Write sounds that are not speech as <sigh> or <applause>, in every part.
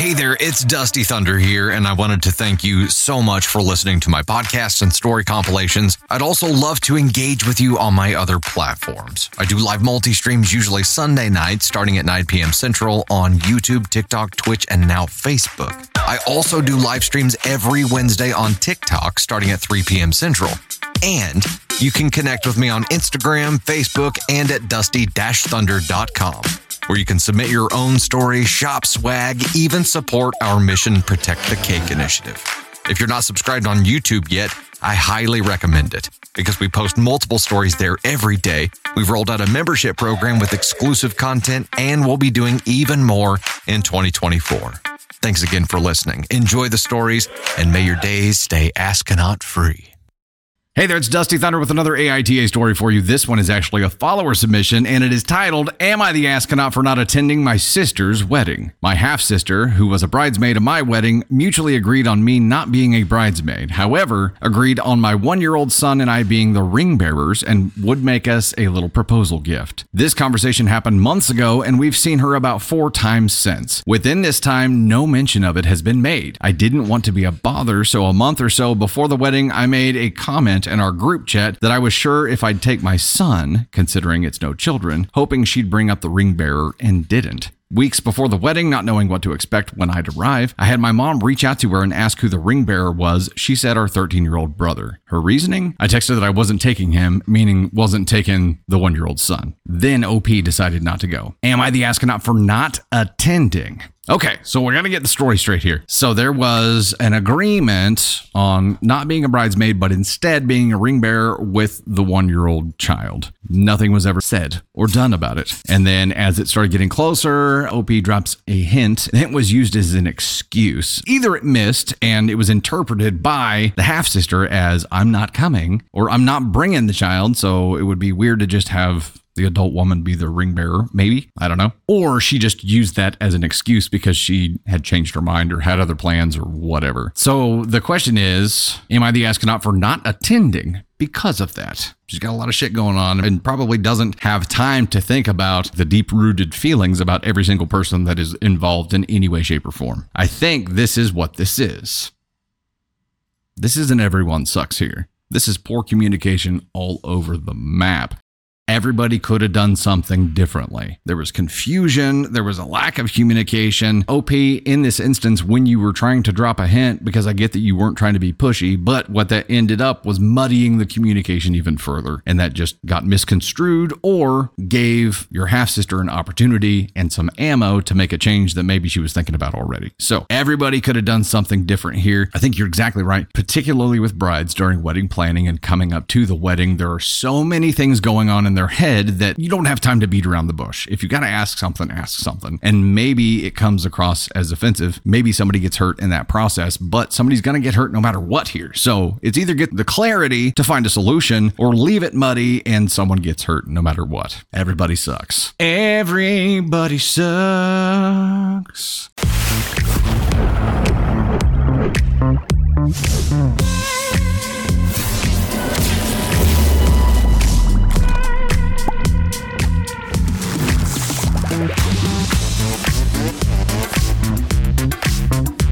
Hey there, it's Dusty Thunder here, and I wanted to thank you so much for listening to my podcasts and story compilations. I'd also love to engage with you on my other platforms. I do live multi streams usually Sunday night, starting at 9 p.m. Central on YouTube, TikTok, Twitch, and now Facebook. I also do live streams every Wednesday on TikTok starting at 3 p.m. Central. And you can connect with me on Instagram, Facebook, and at dusty-thunder.com where you can submit your own story, shop swag, even support our Mission Protect the Cake initiative. If you're not subscribed on YouTube yet, I highly recommend it because we post multiple stories there every day. We've rolled out a membership program with exclusive content, and we'll be doing even more in 2024. Thanks again for listening. Enjoy the stories, and may your days stay astronaut free. Hey there, it's Dusty Thunder with another AITA story for you. This one is actually a follower submission, and it is titled, Am I the Astronaut for Not Attending My Sister's Wedding? My half sister, who was a bridesmaid at my wedding, mutually agreed on me not being a bridesmaid. However, agreed on my one year old son and I being the ring bearers and would make us a little proposal gift. This conversation happened months ago, and we've seen her about four times since. Within this time, no mention of it has been made. I didn't want to be a bother, so a month or so before the wedding, I made a comment in our group chat that I was sure if I'd take my son, considering it's no children, hoping she'd bring up the ring bearer and didn't. Weeks before the wedding, not knowing what to expect when I'd arrive, I had my mom reach out to her and ask who the ring bearer was. She said our 13 year old brother. Her reasoning? I texted that I wasn't taking him, meaning wasn't taking the one year old son. Then OP decided not to go. Am I the astronaut for not attending? Okay, so we're to get the story straight here. So there was an agreement on not being a bridesmaid, but instead being a ring bearer with the one year old child. Nothing was ever said or done about it. And then as it started getting closer, OP drops a hint. The hint was used as an excuse. Either it missed and it was interpreted by the half sister as I'm not coming or I'm not bringing the child. So it would be weird to just have the adult woman be the ring bearer, maybe. I don't know. Or she just used that as an excuse because she had changed her mind or had other plans or whatever. So the question is Am I the astronaut for not attending because of that? She's got a lot of shit going on and probably doesn't have time to think about the deep rooted feelings about every single person that is involved in any way, shape, or form. I think this is what this is. This isn't everyone sucks here. This is poor communication all over the map everybody could have done something differently. There was confusion, there was a lack of communication. OP, in this instance, when you were trying to drop a hint, because I get that you weren't trying to be pushy, but what that ended up was muddying the communication even further. And that just got misconstrued or gave your half sister an opportunity and some ammo to make a change that maybe she was thinking about already. So everybody could have done something different here. I think you're exactly right, particularly with brides during wedding planning and coming up to the wedding. There are so many things going on in their head that you don't have time to beat around the bush. If you got to ask something, ask something. And maybe it comes across as offensive. Maybe somebody gets hurt in that process, but somebody's going to get hurt no matter what here. So it's either get the clarity to find a solution or leave it muddy and someone gets hurt no matter what. Everybody sucks. Everybody sucks.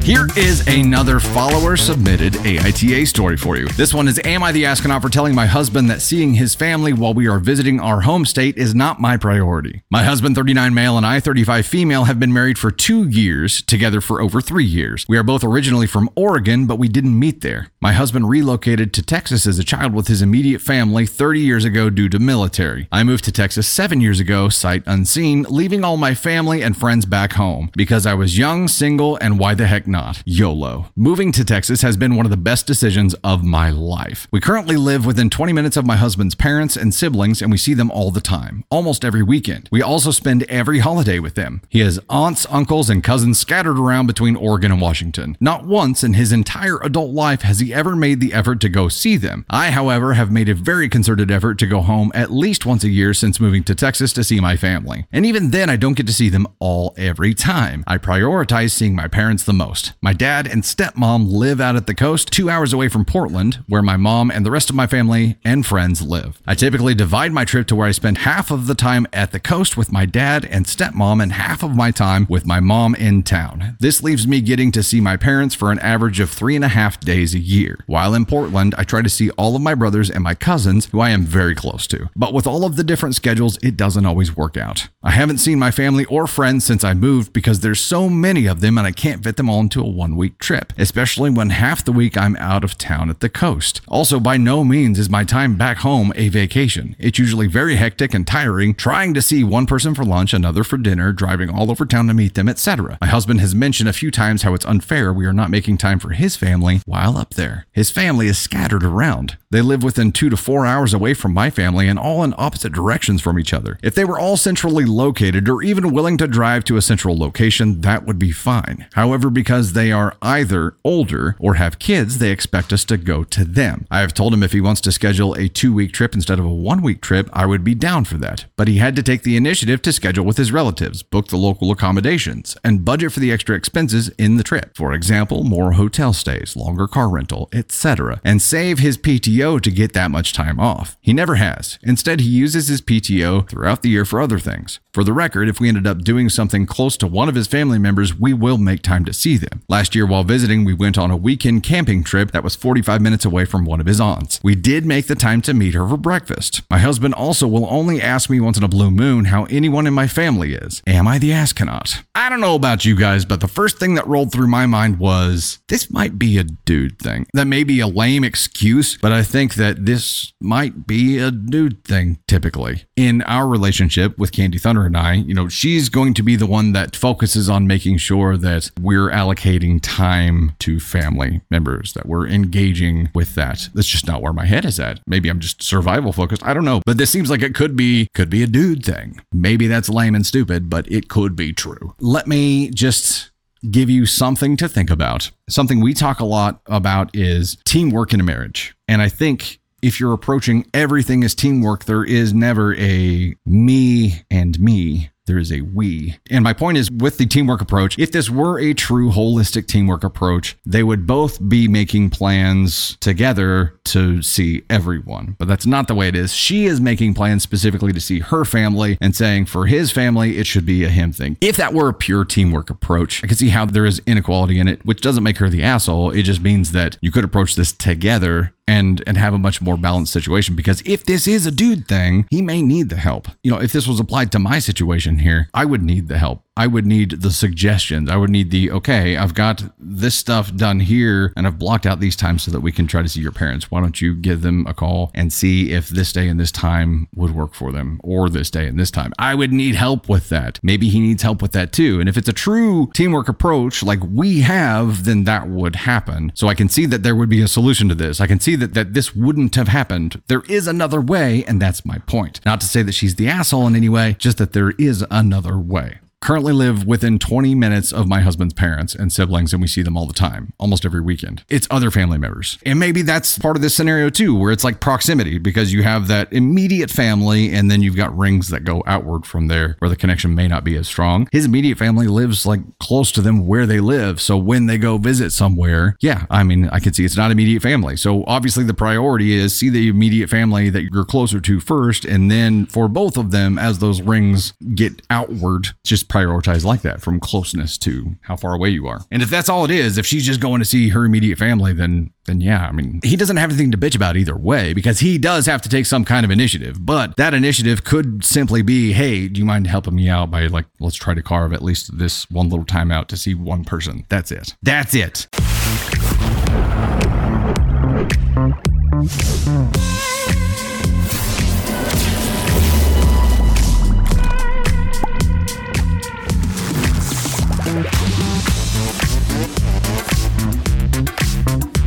Here is another follower submitted AITA story for you. This one is Am I the astronaut for telling my husband that seeing his family while we are visiting our home state is not my priority? My husband, 39 male, and I, 35 female, have been married for two years, together for over three years. We are both originally from Oregon, but we didn't meet there. My husband relocated to Texas as a child with his immediate family 30 years ago due to military. I moved to Texas seven years ago, sight unseen, leaving all my family and friends back home because I was young, single, and why the heck not? Not. YOLO. Moving to Texas has been one of the best decisions of my life. We currently live within 20 minutes of my husband's parents and siblings, and we see them all the time, almost every weekend. We also spend every holiday with them. He has aunts, uncles, and cousins scattered around between Oregon and Washington. Not once in his entire adult life has he ever made the effort to go see them. I, however, have made a very concerted effort to go home at least once a year since moving to Texas to see my family. And even then, I don't get to see them all every time. I prioritize seeing my parents the most. My dad and stepmom live out at the coast, two hours away from Portland, where my mom and the rest of my family and friends live. I typically divide my trip to where I spend half of the time at the coast with my dad and stepmom and half of my time with my mom in town. This leaves me getting to see my parents for an average of three and a half days a year. While in Portland, I try to see all of my brothers and my cousins, who I am very close to. But with all of the different schedules, it doesn't always work out. I haven't seen my family or friends since I moved because there's so many of them and I can't fit them all into a one week trip, especially when half the week I'm out of town at the coast. Also, by no means is my time back home a vacation. It's usually very hectic and tiring, trying to see one person for lunch, another for dinner, driving all over town to meet them, etc. My husband has mentioned a few times how it's unfair we are not making time for his family while up there. His family is scattered around. They live within two to four hours away from my family and all in opposite directions from each other. If they were all centrally located or even willing to drive to a central location, that would be fine. However, because they are either older or have kids, they expect us to go to them. I have told him if he wants to schedule a two week trip instead of a one week trip, I would be down for that. But he had to take the initiative to schedule with his relatives, book the local accommodations, and budget for the extra expenses in the trip. For example, more hotel stays, longer car rental, etc., and save his PTO to get that much time off. He never has. Instead, he uses his PTO throughout the year for other things. For the record, if we ended up doing something close to one of his family members, we will make time to see them. Last year, while visiting, we went on a weekend camping trip that was 45 minutes away from one of his aunts. We did make the time to meet her for breakfast. My husband also will only ask me once in a blue moon how anyone in my family is. Am I the astronaut? I don't know about you guys, but the first thing that rolled through my mind was this might be a dude thing. That may be a lame excuse, but I think that this might be a dude thing typically. In our relationship with Candy Thunder and I, you know, she's going to be the one that focuses on making sure that we're allocating time to family members, that we're engaging with that. That's just not where my head is at. Maybe I'm just survival focused. I don't know. But this seems like it could be could be a dude thing. Maybe that's lame and stupid, but it could be true. Let me just give you something to think about. Something we talk a lot about is teamwork in a marriage. And I think if you're approaching everything as teamwork, there is never a me and me. There is a we. And my point is with the teamwork approach, if this were a true holistic teamwork approach, they would both be making plans together to see everyone. But that's not the way it is. She is making plans specifically to see her family and saying for his family, it should be a him thing. If that were a pure teamwork approach, I can see how there is inequality in it, which doesn't make her the asshole. It just means that you could approach this together and and have a much more balanced situation because if this is a dude thing he may need the help. You know if this was applied to my situation here i would need the help I would need the suggestions. I would need the, okay, I've got this stuff done here and I've blocked out these times so that we can try to see your parents. Why don't you give them a call and see if this day and this time would work for them or this day and this time? I would need help with that. Maybe he needs help with that too. And if it's a true teamwork approach like we have, then that would happen. So I can see that there would be a solution to this. I can see that, that this wouldn't have happened. There is another way, and that's my point. Not to say that she's the asshole in any way, just that there is another way currently live within 20 minutes of my husband's parents and siblings, and we see them all the time, almost every weekend. It's other family members. And maybe that's part of this scenario too, where it's like proximity because you have that immediate family and then you've got rings that go outward from there where the connection may not be as strong. His immediate family lives like close to them where they live. So when they go visit somewhere, yeah, I mean, I can see it's not immediate family. So obviously the priority is see the immediate family that you're closer to first. And then for both of them, as those rings get outward, just prioritize like that from closeness to how far away you are. And if that's all it is, if she's just going to see her immediate family, then then yeah, I mean, he doesn't have anything to bitch about either way because he does have to take some kind of initiative. But that initiative could simply be, hey, do you mind helping me out by like let's try to carve at least this one little time out to see one person. That's it. That's it.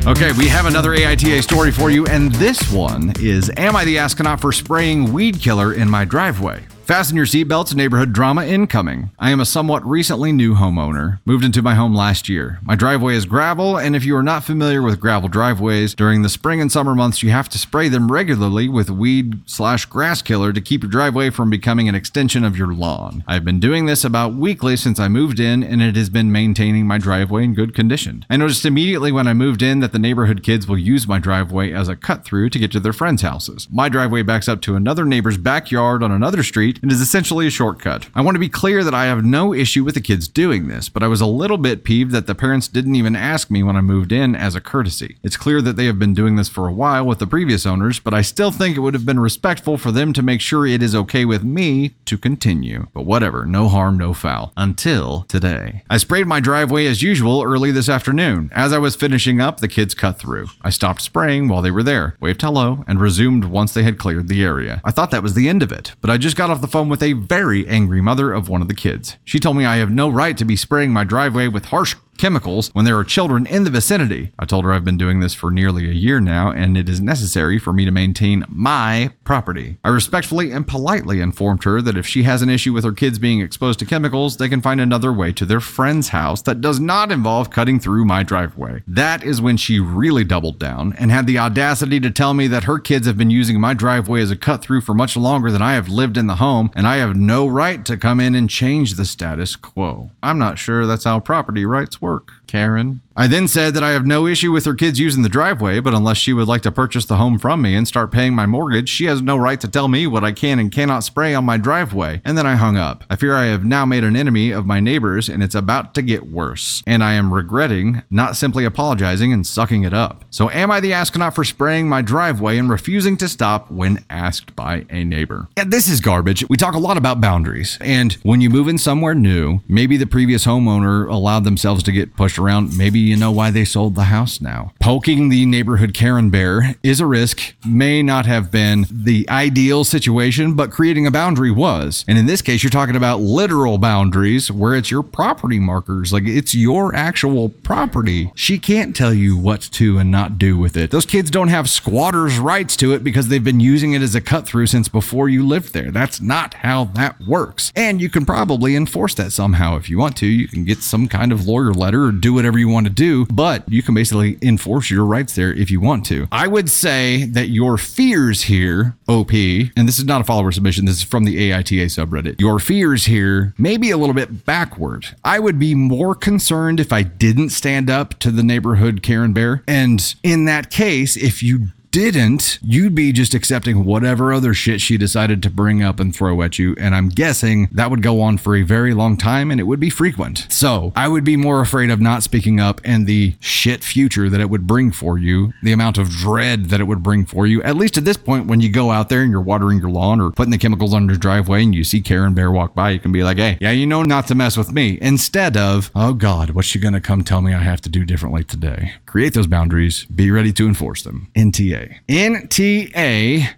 Okay, we have another AITA story for you, and this one is Am I the astronaut for spraying weed killer in my driveway? Fasten your seatbelts, neighborhood drama incoming. I am a somewhat recently new homeowner. Moved into my home last year. My driveway is gravel, and if you are not familiar with gravel driveways, during the spring and summer months, you have to spray them regularly with weed slash grass killer to keep your driveway from becoming an extension of your lawn. I've been doing this about weekly since I moved in, and it has been maintaining my driveway in good condition. I noticed immediately when I moved in that the neighborhood kids will use my driveway as a cut through to get to their friends' houses. My driveway backs up to another neighbor's backyard on another street and is essentially a shortcut. I want to be clear that I have no issue with the kids doing this, but I was a little bit peeved that the parents didn't even ask me when I moved in as a courtesy. It's clear that they have been doing this for a while with the previous owners, but I still think it would have been respectful for them to make sure it is okay with me to continue. But whatever, no harm, no foul. Until today. I sprayed my driveway as usual early this afternoon. As I was finishing up, the kids cut through. I stopped spraying while they were there, waved hello, and resumed once they had cleared the area. I thought that was the end of it, but I just got the phone with a very angry mother of one of the kids. She told me I have no right to be spraying my driveway with harsh chemicals when there are children in the vicinity. I told her I've been doing this for nearly a year now and it is necessary for me to maintain my property. I respectfully and politely informed her that if she has an issue with her kids being exposed to chemicals, they can find another way to their friend's house that does not involve cutting through my driveway. That is when she really doubled down and had the audacity to tell me that her kids have been using my driveway as a cut through for much longer than I have lived in the home and I have no right to come in and change the status quo. I'm not sure that's how property rights work work, Karen. I then said that I have no issue with her kids using the driveway, but unless she would like to purchase the home from me and start paying my mortgage, she has no right to tell me what I can and cannot spray on my driveway. And then I hung up. I fear I have now made an enemy of my neighbors and it's about to get worse. And I am regretting not simply apologizing and sucking it up. So am I the astronaut for spraying my driveway and refusing to stop when asked by a neighbor? And this is garbage. We talk a lot about boundaries. And when you move in somewhere new, maybe the previous homeowner allowed themselves to get pushed around. Maybe you know why they sold the house now. Poking the neighborhood Karen bear is a risk, may not have been the ideal situation, but creating a boundary was. And in this case, you're talking about literal boundaries where it's your property markers, like it's your actual property. She can't tell you what to and not do with it. Those kids don't have squatters' rights to it because they've been using it as a cut through since before you lived there. That's not how that works. And you can probably enforce that somehow if you want to. You can get some kind of lawyer letter or do whatever you want to do, but you can basically enforce your rights there if you want to. I would say that your fears here, OP, and this is not a follower submission, this is from the AITA subreddit. Your fears here may be a little bit backward. I would be more concerned if I didn't stand up to the neighborhood Karen Bear. And in that case, if you didn't, you'd be just accepting whatever other shit she decided to bring up and throw at you. And I'm guessing that would go on for a very long time and it would be frequent. So I would be more afraid of not speaking up and the shit future that it would bring for you, the amount of dread that it would bring for you. At least at this point, when you go out there and you're watering your lawn or putting the chemicals on your driveway and you see Karen Bear walk by, you can be like, hey, yeah, you know not to mess with me. Instead of, oh God, what's she going to come tell me I have to do differently today? Create those boundaries, be ready to enforce them. NTA. NTA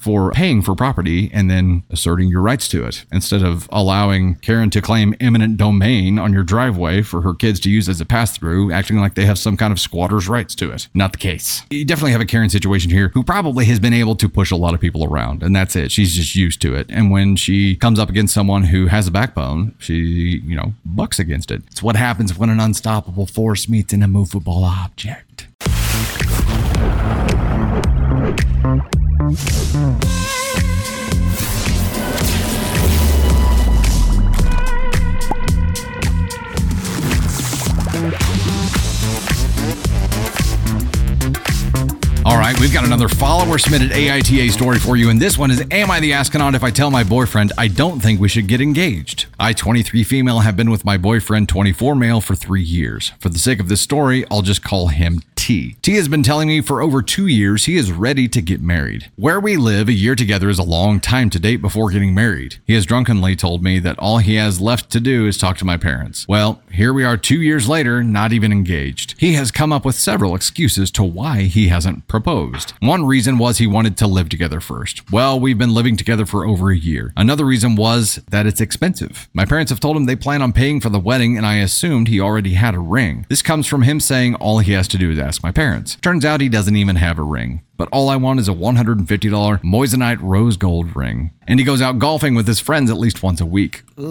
for paying for property and then asserting your rights to it instead of allowing Karen to claim eminent domain on your driveway for her kids to use as a pass through, acting like they have some kind of squatter's rights to it. Not the case. You definitely have a Karen situation here who probably has been able to push a lot of people around, and that's it. She's just used to it. And when she comes up against someone who has a backbone, she, you know, bucks against it. It's what happens when an unstoppable force meets an immovable object. Mm-hmm. All right, we've got another follower submitted AITA story for you, and this one is Am I the astronaut if I tell my boyfriend I don't think we should get engaged? I, 23 female, have been with my boyfriend, 24 male, for three years. For the sake of this story, I'll just call him T. T has been telling me for over two years he is ready to get married. Where we live, a year together is a long time to date before getting married. He has drunkenly told me that all he has left to do is talk to my parents. Well, here we are two years later, not even engaged. He has come up with several excuses to why he hasn't proposed. One reason was he wanted to live together first. Well, we've been living together for over a year. Another reason was that it's expensive. My parents have told him they plan on paying for the wedding, and I assumed he already had a ring. This comes from him saying all he has to do is ask my parents. Turns out he doesn't even have a ring. But all I want is a $150 Moissanite rose gold ring. And he goes out golfing with his friends at least once a week. Uh,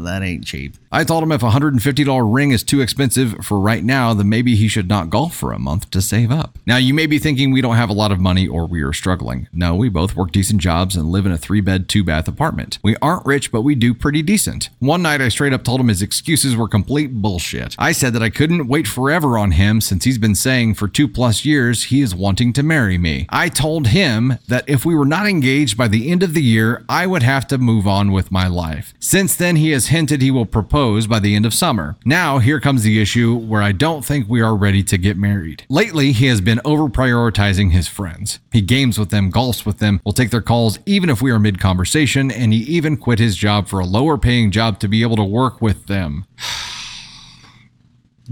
that ain't cheap. I told him if a $150 ring is too expensive for right now, then maybe he should not golf for a month to save up. Now, you may be thinking we don't have a lot of money or we are struggling. No, we both work decent jobs and live in a three bed, two bath apartment. We aren't rich, but we do pretty decent. One night, I straight up told him his excuses were complete bullshit. I said that I couldn't wait forever on him since he's been saying for two plus years he is wanting to marry me. I told him that if we were not engaged by the end of the year, I would have to move on with my life. Since then, he has hinted he will propose by the end of summer. Now, here comes the issue where I don't think we are ready to get married. Lately, he has been over prioritizing his friends. He games with them, golfs with them, will take their calls even if we are mid conversation, and he even quit his job for a lower paying job to be able to work with them. <sighs> <sighs>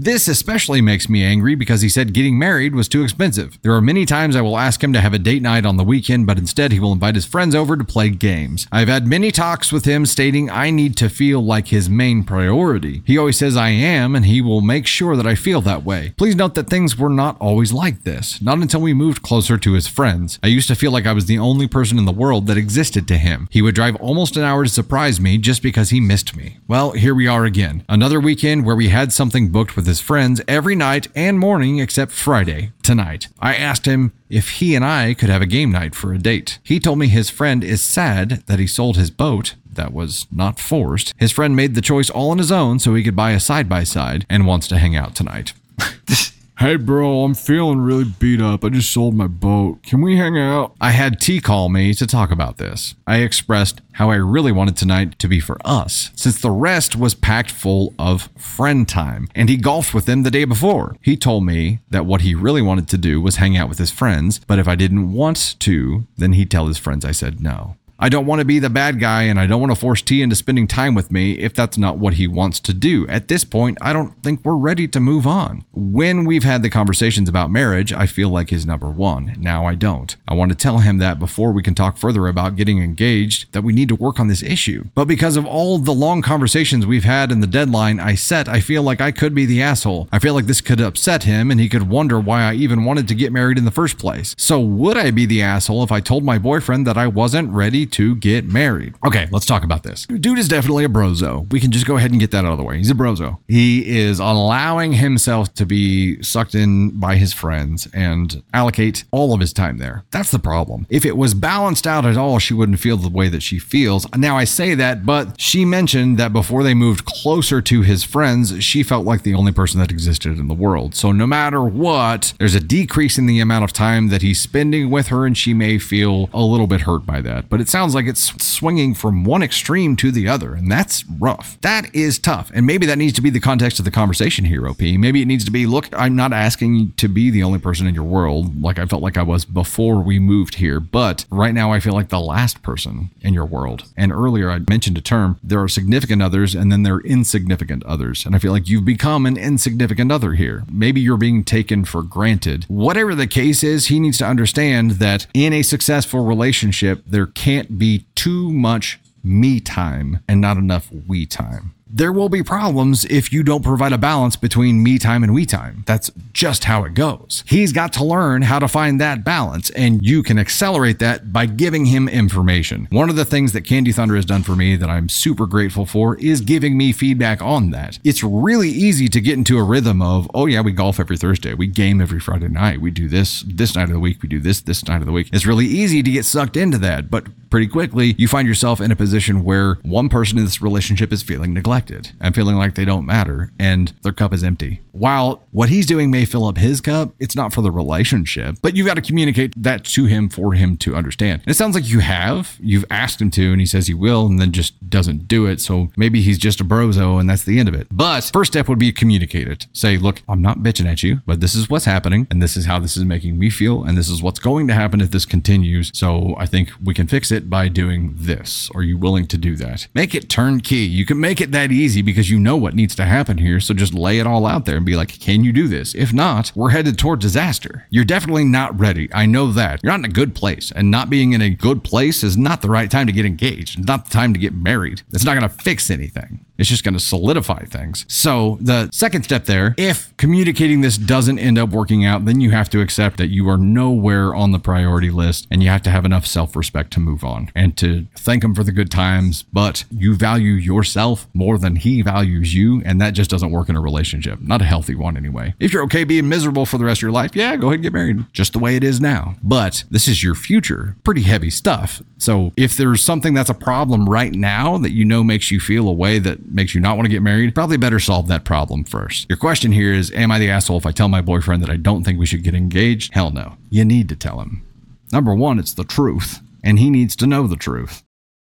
This especially makes me angry because he said getting married was too expensive. There are many times I will ask him to have a date night on the weekend, but instead he will invite his friends over to play games. I've had many talks with him stating I need to feel like his main priority. He always says I am, and he will make sure that I feel that way. Please note that things were not always like this, not until we moved closer to his friends. I used to feel like I was the only person in the world that existed to him. He would drive almost an hour to surprise me just because he missed me. Well, here we are again. Another weekend where we had something booked with his friends every night and morning except Friday, tonight. I asked him if he and I could have a game night for a date. He told me his friend is sad that he sold his boat. That was not forced. His friend made the choice all on his own so he could buy a side by side and wants to hang out tonight. <laughs> Hey, bro, I'm feeling really beat up. I just sold my boat. Can we hang out? I had T call me to talk about this. I expressed how I really wanted tonight to be for us, since the rest was packed full of friend time, and he golfed with them the day before. He told me that what he really wanted to do was hang out with his friends, but if I didn't want to, then he'd tell his friends I said no. I don't want to be the bad guy and I don't want to force T into spending time with me if that's not what he wants to do. At this point, I don't think we're ready to move on. When we've had the conversations about marriage, I feel like he's number one. Now I don't. I want to tell him that before we can talk further about getting engaged, that we need to work on this issue. But because of all the long conversations we've had and the deadline I set, I feel like I could be the asshole. I feel like this could upset him and he could wonder why I even wanted to get married in the first place. So would I be the asshole if I told my boyfriend that I wasn't ready to get married. Okay, let's talk about this. Dude is definitely a brozo. We can just go ahead and get that out of the way. He's a brozo. He is allowing himself to be sucked in by his friends and allocate all of his time there. That's the problem. If it was balanced out at all, she wouldn't feel the way that she feels. Now I say that, but she mentioned that before they moved closer to his friends, she felt like the only person that existed in the world. So no matter what, there's a decrease in the amount of time that he's spending with her, and she may feel a little bit hurt by that. But it sounds like it's swinging from one extreme to the other, and that's rough. That is tough. And maybe that needs to be the context of the conversation here, OP. Maybe it needs to be look, I'm not asking to be the only person in your world like I felt like I was before we moved here, but right now I feel like the last person in your world. And earlier I mentioned a term there are significant others and then there are insignificant others. And I feel like you've become an insignificant other here. Maybe you're being taken for granted. Whatever the case is, he needs to understand that in a successful relationship, there can't be too much me time and not enough we time. There will be problems if you don't provide a balance between me time and we time. That's just how it goes. He's got to learn how to find that balance, and you can accelerate that by giving him information. One of the things that Candy Thunder has done for me that I'm super grateful for is giving me feedback on that. It's really easy to get into a rhythm of, oh, yeah, we golf every Thursday, we game every Friday night, we do this this night of the week, we do this this night of the week. It's really easy to get sucked into that, but pretty quickly you find yourself in a position where one person in this relationship is feeling neglected and feeling like they don't matter and their cup is empty. While what he's doing may fill up his cup, it's not for the relationship, but you've got to communicate that to him for him to understand. And it sounds like you have. You've asked him to, and he says he will, and then just doesn't do it. So maybe he's just a brozo and that's the end of it. But first step would be communicate it. Say, look, I'm not bitching at you, but this is what's happening, and this is how this is making me feel, and this is what's going to happen if this continues. So I think we can fix it by doing this. Are you willing to do that? Make it turnkey. You can make it that easy because you know what needs to happen here. So just lay it all out there and be like, can you do this? If not, we're headed toward disaster. You're definitely not ready. I know that. You're not in a good place. And not being in a good place is not the right time to get engaged. Not the time to get married. It's not going to fix anything. It's just going to solidify things. So, the second step there, if communicating this doesn't end up working out, then you have to accept that you are nowhere on the priority list and you have to have enough self respect to move on and to thank him for the good times. But you value yourself more than he values you. And that just doesn't work in a relationship, not a healthy one anyway. If you're okay being miserable for the rest of your life, yeah, go ahead and get married just the way it is now. But this is your future. Pretty heavy stuff. So if there's something that's a problem right now that you know makes you feel a way that makes you not want to get married, probably better solve that problem first. Your question here is Am I the asshole if I tell my boyfriend that I don't think we should get engaged? Hell no. You need to tell him. Number one, it's the truth, and he needs to know the truth.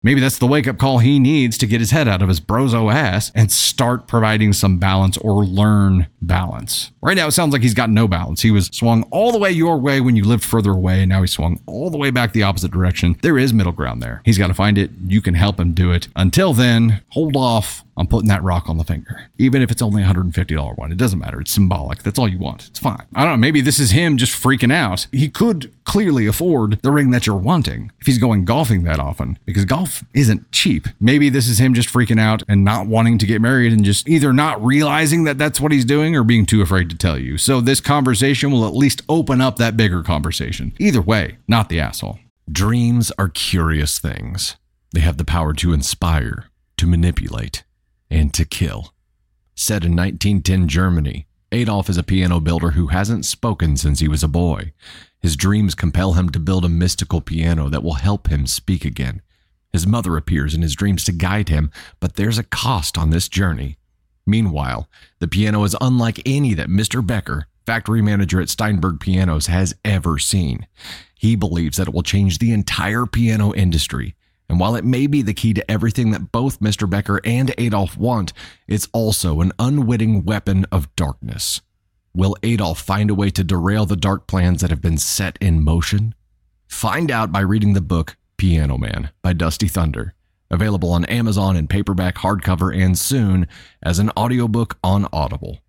Maybe that's the wake up call he needs to get his head out of his brozo ass and start providing some balance or learn balance. Right now, it sounds like he's got no balance. He was swung all the way your way when you lived further away, and now he's swung all the way back the opposite direction. There is middle ground there. He's got to find it. You can help him do it. Until then, hold off on putting that rock on the finger. Even if it's only a $150 one, it doesn't matter. It's symbolic. That's all you want. It's fine. I don't know. Maybe this is him just freaking out. He could clearly afford the ring that you're wanting if he's going golfing that often because golf isn't cheap. Maybe this is him just freaking out and not wanting to get married and just either not realizing that that's what he's doing or being too afraid to tell you. So this conversation will at least open up that bigger conversation. Either way, not the asshole. Dreams are curious things. They have the power to inspire, to manipulate, and to kill. Set in 1910 Germany, Adolf is a piano builder who hasn't spoken since he was a boy. His dreams compel him to build a mystical piano that will help him speak again. His mother appears in his dreams to guide him, but there's a cost on this journey. Meanwhile, the piano is unlike any that Mr. Becker, factory manager at Steinberg Pianos, has ever seen. He believes that it will change the entire piano industry. And while it may be the key to everything that both Mr. Becker and Adolf want, it's also an unwitting weapon of darkness. Will Adolf find a way to derail the dark plans that have been set in motion? Find out by reading the book Piano Man by Dusty Thunder, available on Amazon in paperback, hardcover, and soon as an audiobook on Audible.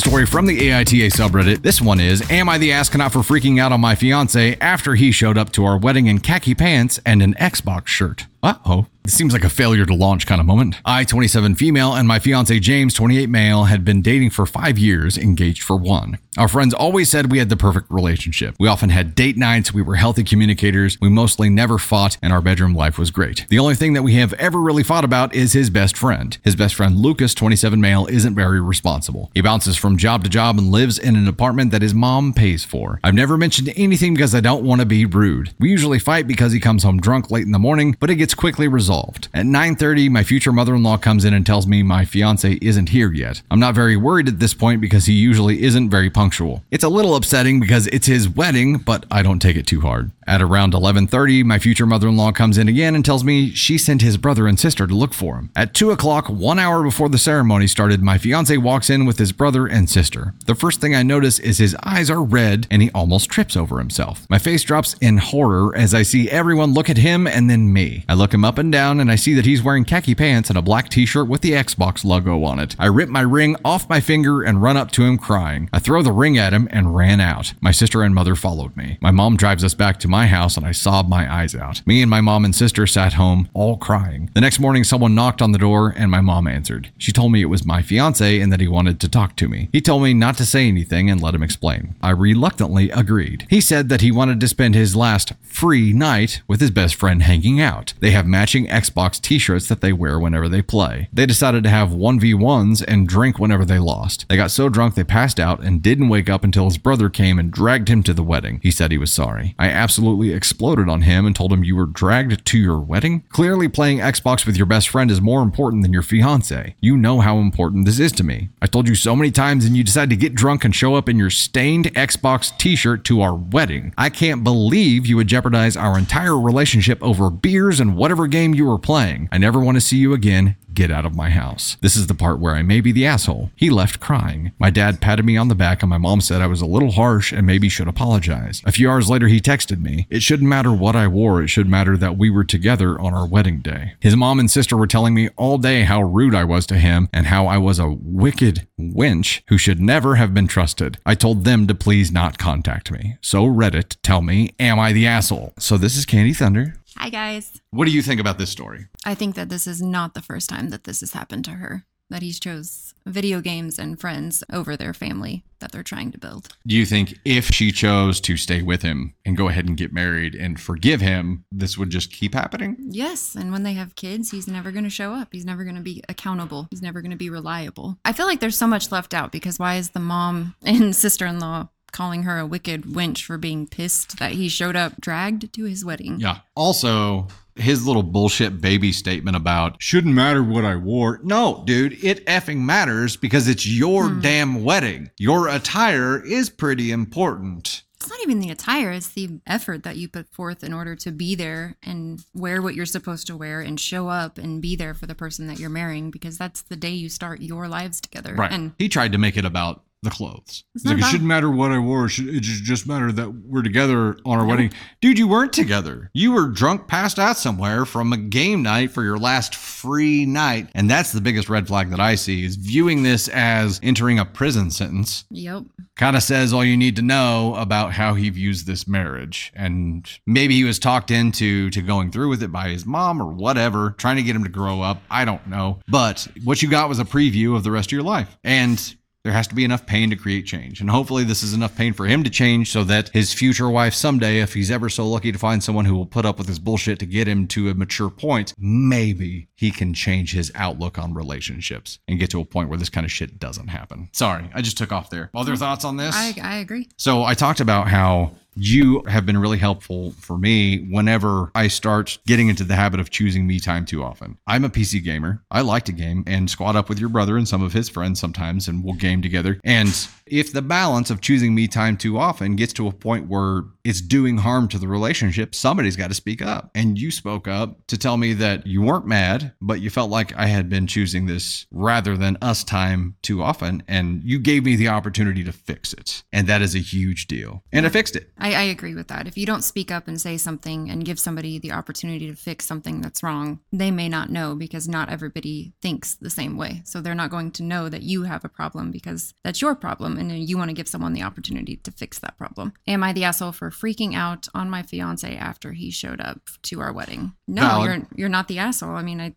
Story from the AITA subreddit. This one is Am I the astronaut for freaking out on my fiance after he showed up to our wedding in khaki pants and an Xbox shirt? Uh oh. This seems like a failure to launch kind of moment. I, 27 female, and my fiance James, 28 male, had been dating for five years, engaged for one. Our friends always said we had the perfect relationship. We often had date nights, we were healthy communicators, we mostly never fought, and our bedroom life was great. The only thing that we have ever really fought about is his best friend. His best friend Lucas, 27 male, isn't very responsible. He bounces from job to job and lives in an apartment that his mom pays for. I've never mentioned anything because I don't want to be rude. We usually fight because he comes home drunk late in the morning, but it gets quickly resolved. At 9:30, my future mother-in-law comes in and tells me my fiance isn't here yet. I'm not very worried at this point because he usually isn't very punctual. It's a little upsetting because it's his wedding, but I don't take it too hard. At around 11:30, my future mother-in-law comes in again and tells me she sent his brother and sister to look for him. At 2 o'clock, one hour before the ceremony started, my fiance walks in with his brother and sister. The first thing I notice is his eyes are red and he almost trips over himself. My face drops in horror as I see everyone look at him and then me. I look him up and down and I see that he's wearing khaki pants and a black t-shirt with the Xbox logo on it. I rip my ring off my finger and run up to him crying. I throw the ring at him and ran out. My sister and mother followed me. My mom drives us back to my house and I sobbed my eyes out. Me and my mom and sister sat home, all crying. The next morning, someone knocked on the door and my mom answered. She told me it was my fiance and that he wanted to talk to me. He told me not to say anything and let him explain. I reluctantly agreed. He said that he wanted to spend his last free night with his best friend hanging out. They have matching Xbox t shirts that they wear whenever they play. They decided to have 1v1s and drink whenever they lost. They got so drunk they passed out and didn't wake up until his brother came and dragged him to the wedding. He said he was sorry. I absolutely exploded on him and told him you were dragged to your wedding? Clearly, playing Xbox with your best friend is more important than your fiance. You know how important this is to me. I told you so many times and you decided to get drunk and show up in your stained Xbox t shirt to our wedding. I can't believe you would jeopardize our entire relationship over beers and whatever game you were playing. I never want to see you again. Get out of my house. This is the part where I may be the asshole. He left crying. My dad patted me on the back, and my mom said I was a little harsh and maybe should apologize. A few hours later, he texted me. It shouldn't matter what I wore, it should matter that we were together on our wedding day. His mom and sister were telling me all day how rude I was to him and how I was a wicked wench who should never have been trusted. I told them to please not contact me. So, Reddit, tell me, am I the asshole? So, this is Candy Thunder. Hi, guys. What do you think about this story? I think that this is not the first time that this has happened to her, that he chose video games and friends over their family that they're trying to build. Do you think if she chose to stay with him and go ahead and get married and forgive him, this would just keep happening? Yes, and when they have kids, he's never going to show up. He's never going to be accountable. He's never going to be reliable. I feel like there's so much left out because why is the mom <laughs> and sister in law calling her a wicked wench for being pissed that he showed up dragged to his wedding? Yeah. Also, his little bullshit baby statement about shouldn't matter what I wore. No, dude, it effing matters because it's your hmm. damn wedding. Your attire is pretty important. It's not even the attire, it's the effort that you put forth in order to be there and wear what you're supposed to wear and show up and be there for the person that you're marrying because that's the day you start your lives together. Right. And he tried to make it about the clothes. It's like, not it shouldn't matter what I wore. It, should, it should just matter that we're together on our wedding. Dude, you weren't together. You were drunk, passed out somewhere from a game night for your last free night. And that's the biggest red flag that I see is viewing this as entering a prison sentence. Yep. Kind of says all you need to know about how he views this marriage. And maybe he was talked into to going through with it by his mom or whatever, trying to get him to grow up. I don't know. But what you got was a preview of the rest of your life. And there has to be enough pain to create change. And hopefully, this is enough pain for him to change so that his future wife, someday, if he's ever so lucky to find someone who will put up with his bullshit to get him to a mature point, maybe he can change his outlook on relationships and get to a point where this kind of shit doesn't happen. Sorry, I just took off there. Other thoughts on this? I, I agree. So I talked about how you have been really helpful for me whenever I start getting into the habit of choosing me time too often. I'm a PC gamer. I like to game and squad up with your brother and some of his friends sometimes, and we'll game together. And if the balance of choosing me time too often gets to a point where it's doing harm to the relationship, somebody's got to speak up. And you spoke up to tell me that you weren't mad, but you felt like I had been choosing this rather than us time too often. And you gave me the opportunity to fix it. And that is a huge deal. And I fixed it. I, I agree with that. If you don't speak up and say something and give somebody the opportunity to fix something that's wrong, they may not know because not everybody thinks the same way. So they're not going to know that you have a problem because that's your problem and you want to give someone the opportunity to fix that problem. Am I the asshole for freaking out on my fiance after he showed up to our wedding? No, Valid. you're you're not the asshole. I mean, I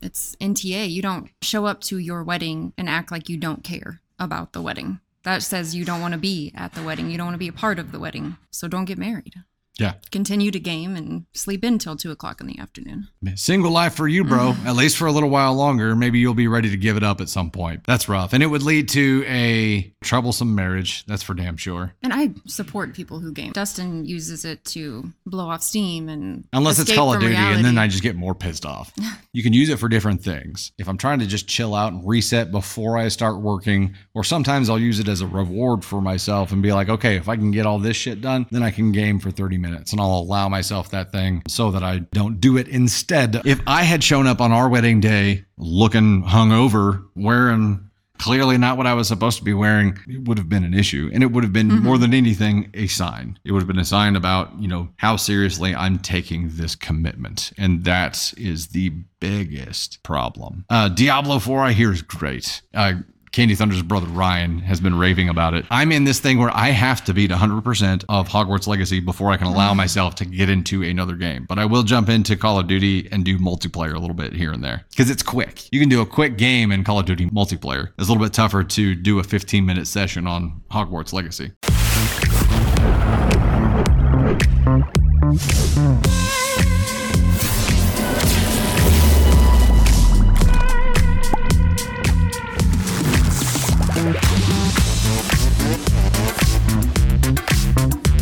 it's NTA. You don't show up to your wedding and act like you don't care about the wedding. That says you don't want to be at the wedding. You don't want to be a part of the wedding. So don't get married. Yeah. Continue to game and sleep in till two o'clock in the afternoon. Single life for you, bro. Mm-hmm. At least for a little while longer. Maybe you'll be ready to give it up at some point. That's rough. And it would lead to a troublesome marriage. That's for damn sure. And I support people who game. Dustin uses it to blow off steam and Unless it's Call of Duty, and then. I just get more pissed off. you can use it for different things. If I'm trying to just chill out and reset before I start working, or sometimes I'll use it as a reward for myself and be like, okay, if I can get all this shit done, then I can game for 30 minutes and I'll allow myself that thing so that I don't do it instead. If I had shown up on our wedding day looking hungover, wearing clearly not what I was supposed to be wearing, it would have been an issue. And it would have been more than anything a sign. It would have been a sign about, you know, how seriously I'm taking this commitment. And that is the biggest problem. Uh, Diablo 4, I hear, is great. Uh, Candy Thunder's brother Ryan has been raving about it. I'm in this thing where I have to beat 100% of Hogwarts Legacy before I can allow mm. myself to get into another game. But I will jump into Call of Duty and do multiplayer a little bit here and there because it's quick. You can do a quick game in Call of Duty multiplayer. It's a little bit tougher to do a 15 minute session on Hogwarts Legacy.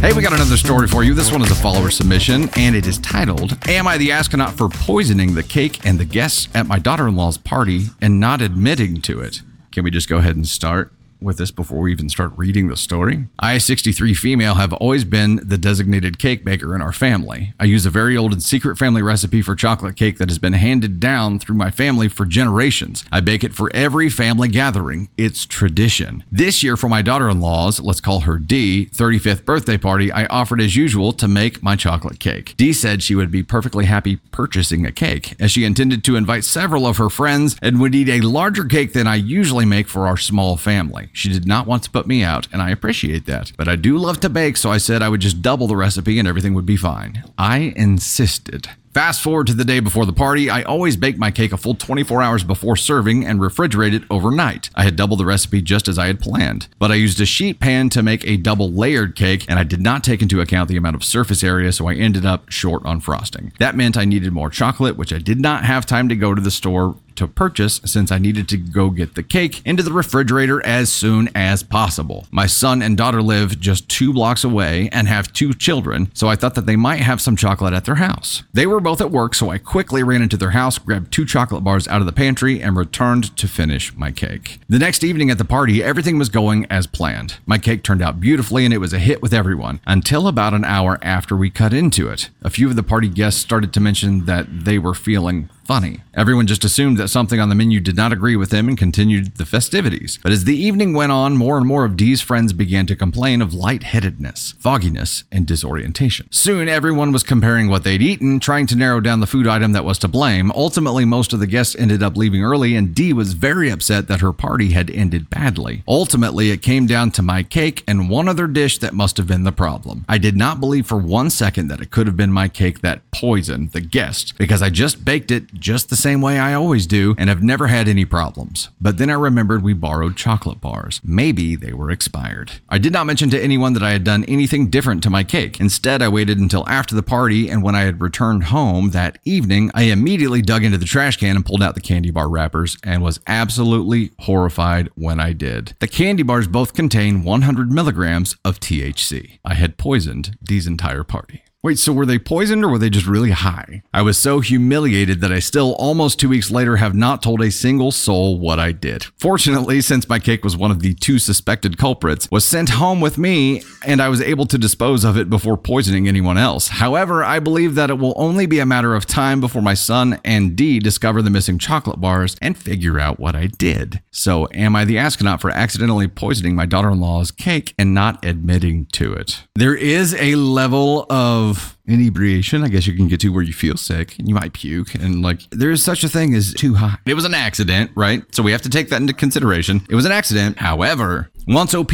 Hey, we got another story for you. This one is a follower submission, and it is titled Am I the astronaut for poisoning the cake and the guests at my daughter in law's party and not admitting to it? Can we just go ahead and start? With this before we even start reading the story. I, 63 female, have always been the designated cake baker in our family. I use a very old and secret family recipe for chocolate cake that has been handed down through my family for generations. I bake it for every family gathering. It's tradition. This year, for my daughter in law's, let's call her D, 35th birthday party, I offered as usual to make my chocolate cake. D said she would be perfectly happy purchasing a cake, as she intended to invite several of her friends and would eat a larger cake than I usually make for our small family. She did not want to put me out, and I appreciate that. But I do love to bake, so I said I would just double the recipe and everything would be fine. I insisted. Fast forward to the day before the party, I always bake my cake a full 24 hours before serving and refrigerate it overnight. I had doubled the recipe just as I had planned, but I used a sheet pan to make a double layered cake and I did not take into account the amount of surface area, so I ended up short on frosting. That meant I needed more chocolate, which I did not have time to go to the store to purchase since I needed to go get the cake into the refrigerator as soon as possible. My son and daughter live just two blocks away and have two children, so I thought that they might have some chocolate at their house. They were both at work, so I quickly ran into their house, grabbed two chocolate bars out of the pantry, and returned to finish my cake. The next evening at the party, everything was going as planned. My cake turned out beautifully and it was a hit with everyone until about an hour after we cut into it. A few of the party guests started to mention that they were feeling funny. Everyone just assumed that something on the menu did not agree with them and continued the festivities. But as the evening went on, more and more of Dee's friends began to complain of lightheadedness, fogginess, and disorientation. Soon, everyone was comparing what they'd eaten, trying to narrow down the food item that was to blame. Ultimately, most of the guests ended up leaving early, and Dee was very upset that her party had ended badly. Ultimately, it came down to my cake and one other dish that must have been the problem. I did not believe for one second that it could have been my cake that poisoned the guest, because I just baked it just the same way I always do and have never had any problems. But then I remembered we borrowed chocolate bars. Maybe they were expired. I did not mention to anyone that I had done anything different to my cake. Instead, I waited until after the party, and when I had returned home that evening, I immediately dug into the trash can and pulled out the candy bar wrappers and was absolutely horrified when I did. The candy bars both contain 100 milligrams of THC. I had poisoned Dee's entire party. Wait, so were they poisoned or were they just really high? I was so humiliated that I still, almost two weeks later, have not told a single soul what I did. Fortunately, since my cake was one of the two suspected culprits, was sent home with me and I was able to dispose of it before poisoning anyone else. However, I believe that it will only be a matter of time before my son and Dee discover the missing chocolate bars and figure out what I did. So, am I the astronaut for accidentally poisoning my daughter in law's cake and not admitting to it? There is a level of inebriation, I guess you can get to where you feel sick and you might puke. And like, there is such a thing as too high. It was an accident, right? So we have to take that into consideration. It was an accident. However, once OP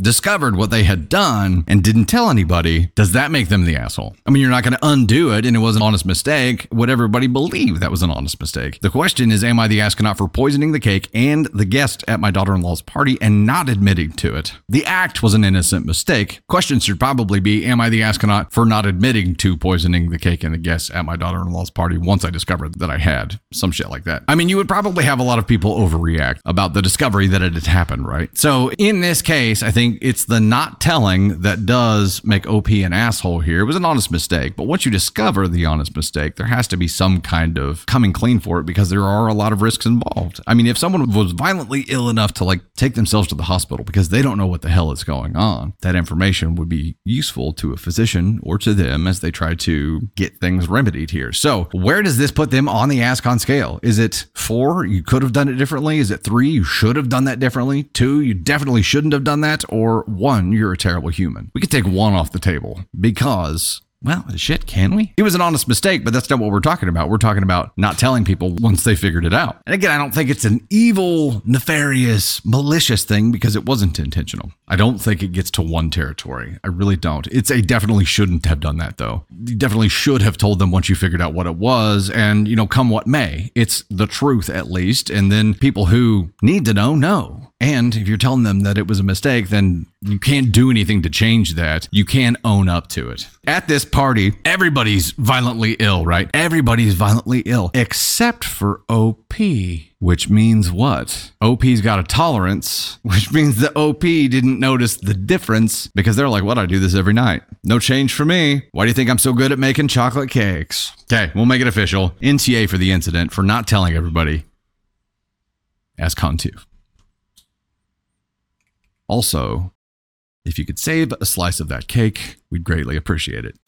discovered what they had done and didn't tell anybody, does that make them the asshole? I mean, you're not going to undo it and it was an honest mistake. Would everybody believe that was an honest mistake? The question is, am I the astronaut for poisoning the cake and the guest at my daughter in law's party and not admitting to it? The act was an innocent mistake. Questions should probably be, am I the astronaut for not admitting to poisoning the cake and the guests at my daughter in law's party once I discovered that I had? Some shit like that. I mean, you would probably have a lot of people overreact about the discovery that it had happened, right? So in this case, I think it's the not telling that does make OP an asshole here. It was an honest mistake, but once you discover the honest mistake, there has to be some kind of coming clean for it because there are a lot of risks involved. I mean, if someone was violently ill enough to like take themselves to the hospital because they don't know what the hell is going on, that information would be useful to a physician or to them as they try to get things remedied here. So, where does this put them on the ASCON scale? Is it four? You could have done it differently. Is it three? You should have done that differently. Two? You definitely shouldn't have done that. Or one, you're a terrible human. We could take one off the table because well, shit, can we? It was an honest mistake, but that's not what we're talking about. We're talking about not telling people once they figured it out. And again, I don't think it's an evil, nefarious, malicious thing because it wasn't intentional. I don't think it gets to one territory. I really don't. It's a definitely shouldn't have done that though. You definitely should have told them once you figured out what it was and, you know, come what may. It's the truth at least. And then people who need to know, know. And if you're telling them that it was a mistake, then you can't do anything to change that. You can own up to it. At this party, everybody's violently ill, right? Everybody's violently ill except for OP. Which means what? OP's got a tolerance, <laughs> which means the OP didn't notice the difference because they're like, what? I do this every night. No change for me. Why do you think I'm so good at making chocolate cakes? Okay, we'll make it official. NTA for the incident for not telling everybody. ASCON 2. Also, if you could save a slice of that cake, we'd greatly appreciate it.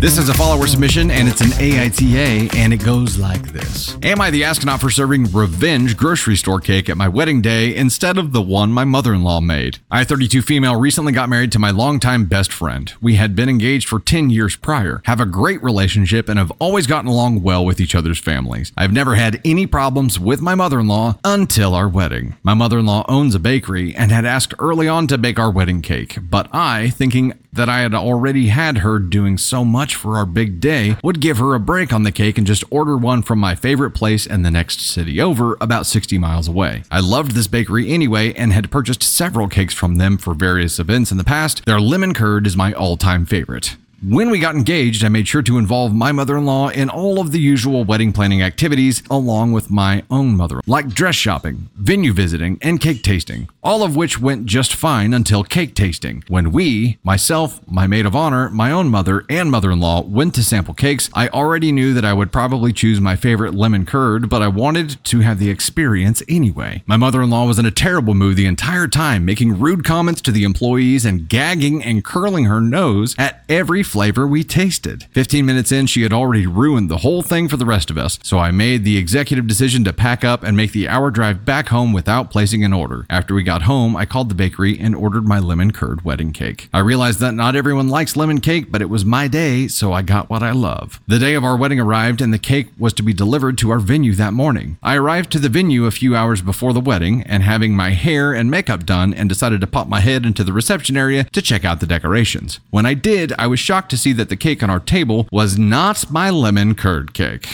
This is a follower submission and it's an AITA and it goes like this. Am I the astronaut for serving revenge grocery store cake at my wedding day instead of the one my mother-in-law made? I, 32 female, recently got married to my longtime best friend. We had been engaged for 10 years prior, have a great relationship and have always gotten along well with each other's families. I've never had any problems with my mother-in-law until our wedding. My mother-in-law owns a bakery and had asked early on to bake our wedding cake, but I, thinking that I had already had her doing so much for our big day, would give her a break on the cake and just order one from my favorite place in the next city over, about 60 miles away. I loved this bakery anyway and had purchased several cakes from them for various events in the past. Their lemon curd is my all time favorite. When we got engaged, I made sure to involve my mother in law in all of the usual wedding planning activities, along with my own mother, like dress shopping, venue visiting, and cake tasting, all of which went just fine until cake tasting. When we, myself, my maid of honor, my own mother, and mother in law went to sample cakes, I already knew that I would probably choose my favorite lemon curd, but I wanted to have the experience anyway. My mother in law was in a terrible mood the entire time, making rude comments to the employees and gagging and curling her nose at every flavor we tasted. 15 minutes in, she had already ruined the whole thing for the rest of us, so I made the executive decision to pack up and make the hour drive back home without placing an order. After we got home, I called the bakery and ordered my lemon curd wedding cake. I realized that not everyone likes lemon cake, but it was my day, so I got what I love. The day of our wedding arrived, and the cake was to be delivered to our venue that morning. I arrived to the venue a few hours before the wedding and having my hair and makeup done and decided to pop my head into the reception area to check out the decorations. When I did, I was shocked to see that the cake on our table was not my lemon curd cake.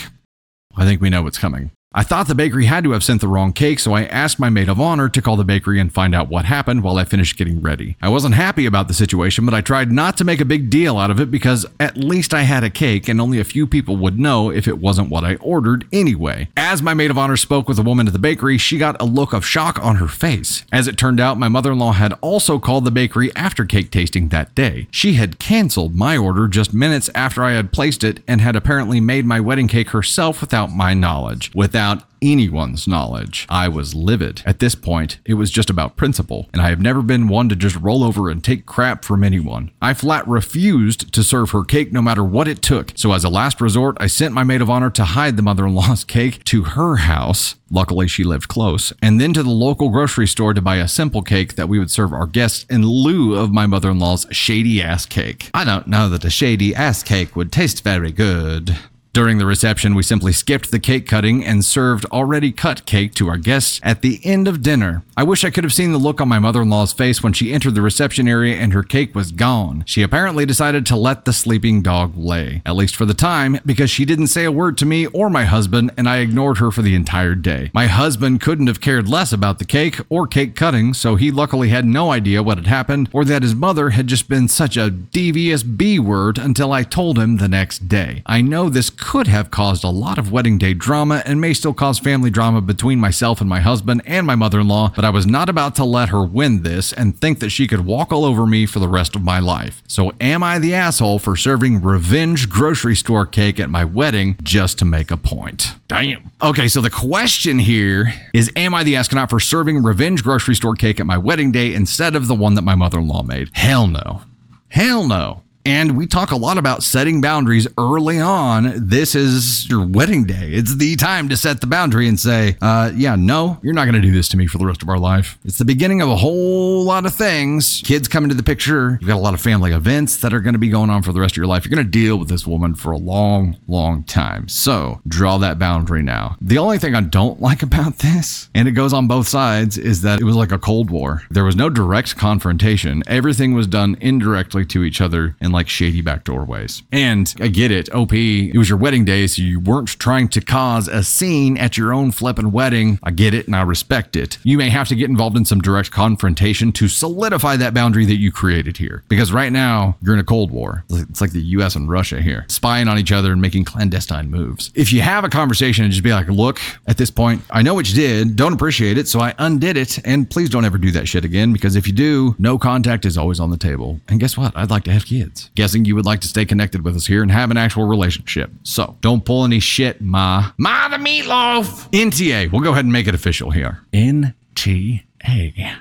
I think we know what's coming. I thought the bakery had to have sent the wrong cake, so I asked my maid of honor to call the bakery and find out what happened while I finished getting ready. I wasn't happy about the situation, but I tried not to make a big deal out of it because at least I had a cake and only a few people would know if it wasn't what I ordered anyway. As my maid of honor spoke with a woman at the bakery, she got a look of shock on her face. As it turned out, my mother in law had also called the bakery after cake tasting that day. She had canceled my order just minutes after I had placed it and had apparently made my wedding cake herself without my knowledge. Without anyone's knowledge. I was livid. At this point, it was just about principle, and I have never been one to just roll over and take crap from anyone. I flat refused to serve her cake no matter what it took. So, as a last resort, I sent my maid of honor to hide the mother in law's cake to her house. Luckily, she lived close, and then to the local grocery store to buy a simple cake that we would serve our guests in lieu of my mother in law's shady ass cake. I don't know that a shady ass cake would taste very good. During the reception, we simply skipped the cake cutting and served already cut cake to our guests at the end of dinner. I wish I could have seen the look on my mother in law's face when she entered the reception area and her cake was gone. She apparently decided to let the sleeping dog lay, at least for the time, because she didn't say a word to me or my husband, and I ignored her for the entire day. My husband couldn't have cared less about the cake or cake cutting, so he luckily had no idea what had happened or that his mother had just been such a devious B word until I told him the next day. I know this could have caused a lot of wedding day drama and may still cause family drama between myself and my husband and my mother in law, but I was not about to let her win this and think that she could walk all over me for the rest of my life. So, am I the asshole for serving revenge grocery store cake at my wedding just to make a point? Damn. Okay, so the question here is Am I the astronaut for serving revenge grocery store cake at my wedding day instead of the one that my mother in law made? Hell no. Hell no. And we talk a lot about setting boundaries early on. This is your wedding day. It's the time to set the boundary and say, uh, yeah, no, you're not going to do this to me for the rest of our life. It's the beginning of a whole lot of things. Kids come into the picture. You've got a lot of family events that are going to be going on for the rest of your life. You're going to deal with this woman for a long, long time. So draw that boundary now. The only thing I don't like about this, and it goes on both sides, is that it was like a Cold War. There was no direct confrontation. Everything was done indirectly to each other in like like shady backdoor ways. And I get it, OP, it was your wedding day, so you weren't trying to cause a scene at your own flipping wedding. I get it and I respect it. You may have to get involved in some direct confrontation to solidify that boundary that you created here. Because right now, you're in a Cold War. It's like the US and Russia here, spying on each other and making clandestine moves. If you have a conversation and just be like, look, at this point, I know what you did, don't appreciate it, so I undid it, and please don't ever do that shit again, because if you do, no contact is always on the table. And guess what? I'd like to have kids. Guessing you would like to stay connected with us here and have an actual relationship. So don't pull any shit, Ma. Ma the meatloaf! NTA, we'll go ahead and make it official here. NTA,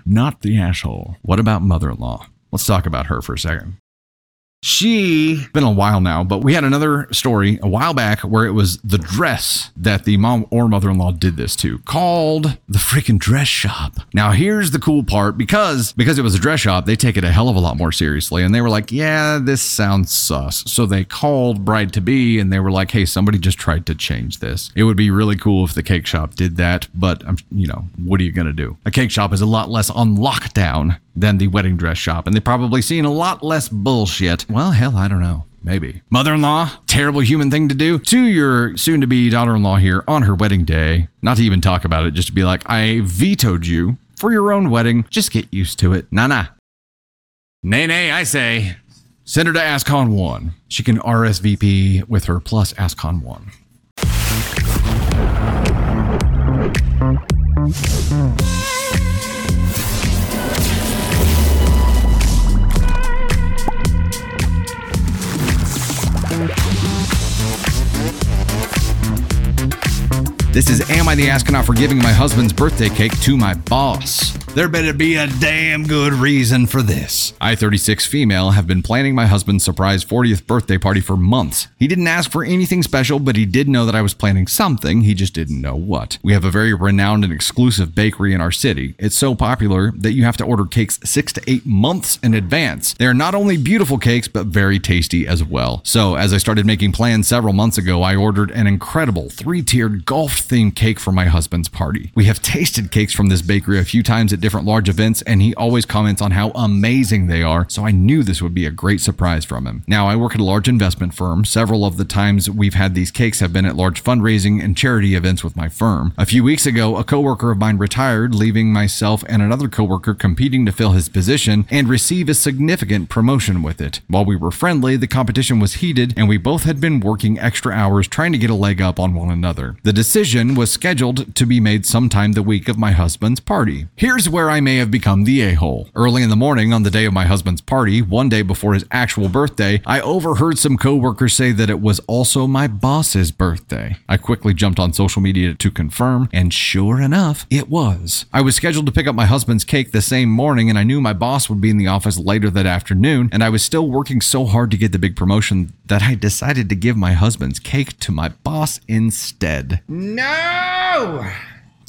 not the asshole. What about mother in law? Let's talk about her for a second. She been a while now, but we had another story a while back where it was the dress that the mom or mother-in-law did this to, called the freaking dress shop. Now here's the cool part because because it was a dress shop, they take it a hell of a lot more seriously, and they were like, "Yeah, this sounds sus." So they called bride to be, and they were like, "Hey, somebody just tried to change this. It would be really cool if the cake shop did that, but I'm, you know, what are you gonna do? A cake shop is a lot less on lockdown than the wedding dress shop, and they've probably seen a lot less bullshit. Well, hell, I don't know. Maybe. Mother in law, terrible human thing to do to your soon to be daughter in law here on her wedding day. Not to even talk about it, just to be like, I vetoed you for your own wedding. Just get used to it. Nah, nah. Nay, nay, I say. Send her to AskCon 1. She can RSVP with her plus AskCon 1. This is Am I the Astronaut for giving my husband's birthday cake to my boss? There better be a damn good reason for this. I, 36 female, have been planning my husband's surprise 40th birthday party for months. He didn't ask for anything special, but he did know that I was planning something, he just didn't know what. We have a very renowned and exclusive bakery in our city. It's so popular that you have to order cakes six to eight months in advance. They are not only beautiful cakes, but very tasty as well. So, as I started making plans several months ago, I ordered an incredible three tiered golf themed cake for my husband's party. We have tasted cakes from this bakery a few times at different large events, and he always comments on how amazing they are, so I knew this would be a great surprise from him. Now, I work at a large investment firm. Several of the times we've had these cakes have been at large fundraising and charity events with my firm. A few weeks ago, a coworker of mine retired, leaving myself and another coworker competing to fill his position and receive a significant promotion with it. While we were friendly, the competition was heated, and we both had been working extra hours trying to get a leg up on one another. The decision was scheduled to be made sometime the week of my husband's party. Here's where I may have become the a hole. Early in the morning on the day of my husband's party, one day before his actual birthday, I overheard some coworkers say that it was also my boss's birthday. I quickly jumped on social media to confirm, and sure enough, it was. I was scheduled to pick up my husband's cake the same morning, and I knew my boss would be in the office later that afternoon, and I was still working so hard to get the big promotion that I decided to give my husband's cake to my boss instead. No!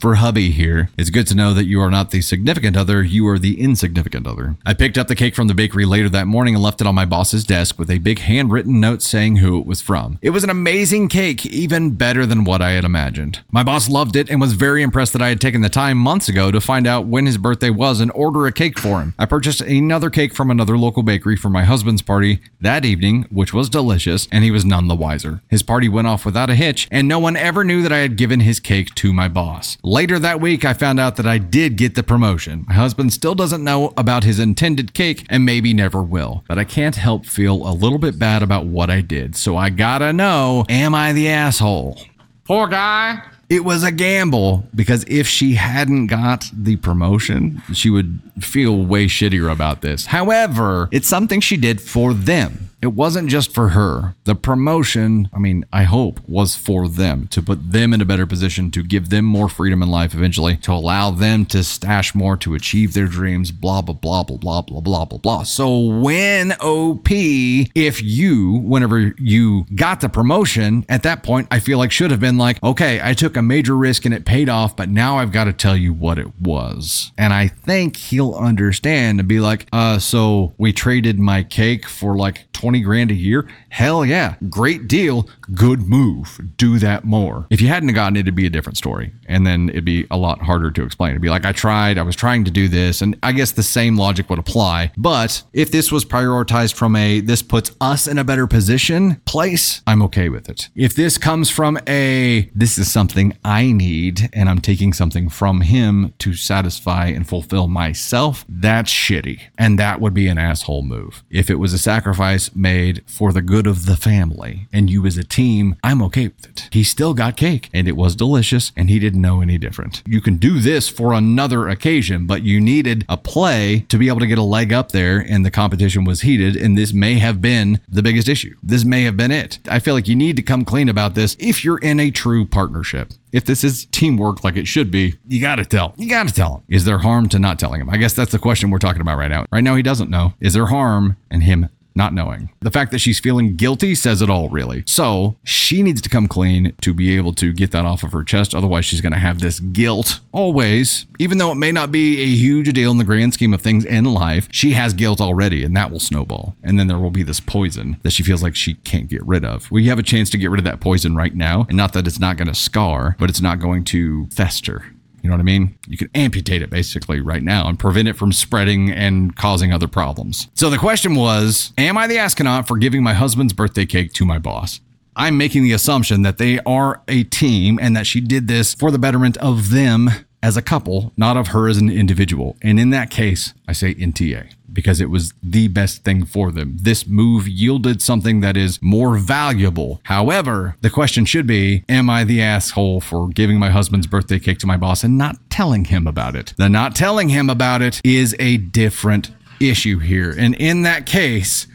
For hubby here, it's good to know that you are not the significant other, you are the insignificant other. I picked up the cake from the bakery later that morning and left it on my boss's desk with a big handwritten note saying who it was from. It was an amazing cake, even better than what I had imagined. My boss loved it and was very impressed that I had taken the time months ago to find out when his birthday was and order a cake for him. I purchased another cake from another local bakery for my husband's party that evening, which was delicious, and he was none the wiser. His party went off without a hitch, and no one ever knew that I had given his cake to my boss. Later that week, I found out that I did get the promotion. My husband still doesn't know about his intended cake and maybe never will, but I can't help feel a little bit bad about what I did. So I gotta know am I the asshole? Poor guy. It was a gamble because if she hadn't got the promotion, she would feel way shittier about this. However, it's something she did for them. It wasn't just for her. The promotion, I mean, I hope, was for them to put them in a better position, to give them more freedom in life eventually, to allow them to stash more, to achieve their dreams, blah, blah, blah, blah, blah, blah, blah, blah, blah. So when OP, if you, whenever you got the promotion, at that point, I feel like should have been like, okay, I took a major risk and it paid off, but now I've got to tell you what it was. And I think he'll understand and be like, uh, so we traded my cake for like 20 grand a year? Hell yeah. Great deal. Good move. Do that more. If you hadn't gotten it, it'd be a different story. And then it'd be a lot harder to explain. It'd be like, I tried, I was trying to do this. And I guess the same logic would apply. But if this was prioritized from a, this puts us in a better position place, I'm okay with it. If this comes from a, this is something I need and I'm taking something from him to satisfy and fulfill myself, that's shitty. And that would be an asshole move. If it was a sacrifice made for the good of the family and you as a team, I'm okay with it. He still got cake and it was delicious and he didn't know any different. You can do this for another occasion, but you needed a play to be able to get a leg up there and the competition was heated and this may have been the biggest issue. This may have been it. I feel like you need to come clean about this if you're in a true partnership. If this is teamwork like it should be, you got to tell. You got to tell him. Is there harm to not telling him? I guess that's the question we're talking about right now. Right now, he doesn't know. Is there harm in him not knowing. The fact that she's feeling guilty says it all, really. So she needs to come clean to be able to get that off of her chest. Otherwise, she's going to have this guilt always, even though it may not be a huge deal in the grand scheme of things in life. She has guilt already, and that will snowball. And then there will be this poison that she feels like she can't get rid of. We have a chance to get rid of that poison right now. And not that it's not going to scar, but it's not going to fester. You know what I mean? You can amputate it basically right now and prevent it from spreading and causing other problems. So the question was Am I the astronaut for giving my husband's birthday cake to my boss? I'm making the assumption that they are a team and that she did this for the betterment of them as a couple, not of her as an individual. And in that case, I say NTA because it was the best thing for them. This move yielded something that is more valuable. However, the question should be Am I the asshole for giving my husband's birthday cake to my boss and not telling him about it? The not telling him about it is a different issue here. And in that case,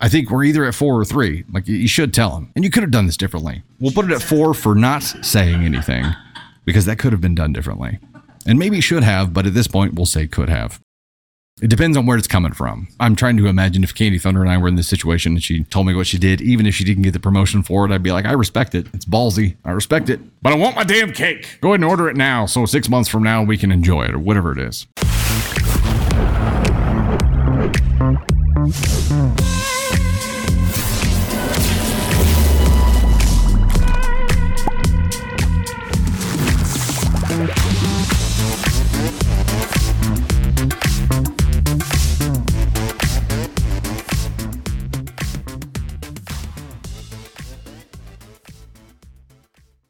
I think we're either at four or three. Like you should tell him. And you could have done this differently. We'll put it at four for not saying anything because that could have been done differently. And maybe should have, but at this point, we'll say could have. It depends on where it's coming from. I'm trying to imagine if Candy Thunder and I were in this situation and she told me what she did, even if she didn't get the promotion for it, I'd be like, I respect it. It's ballsy. I respect it. But I want my damn cake. Go ahead and order it now so six months from now we can enjoy it or whatever it is.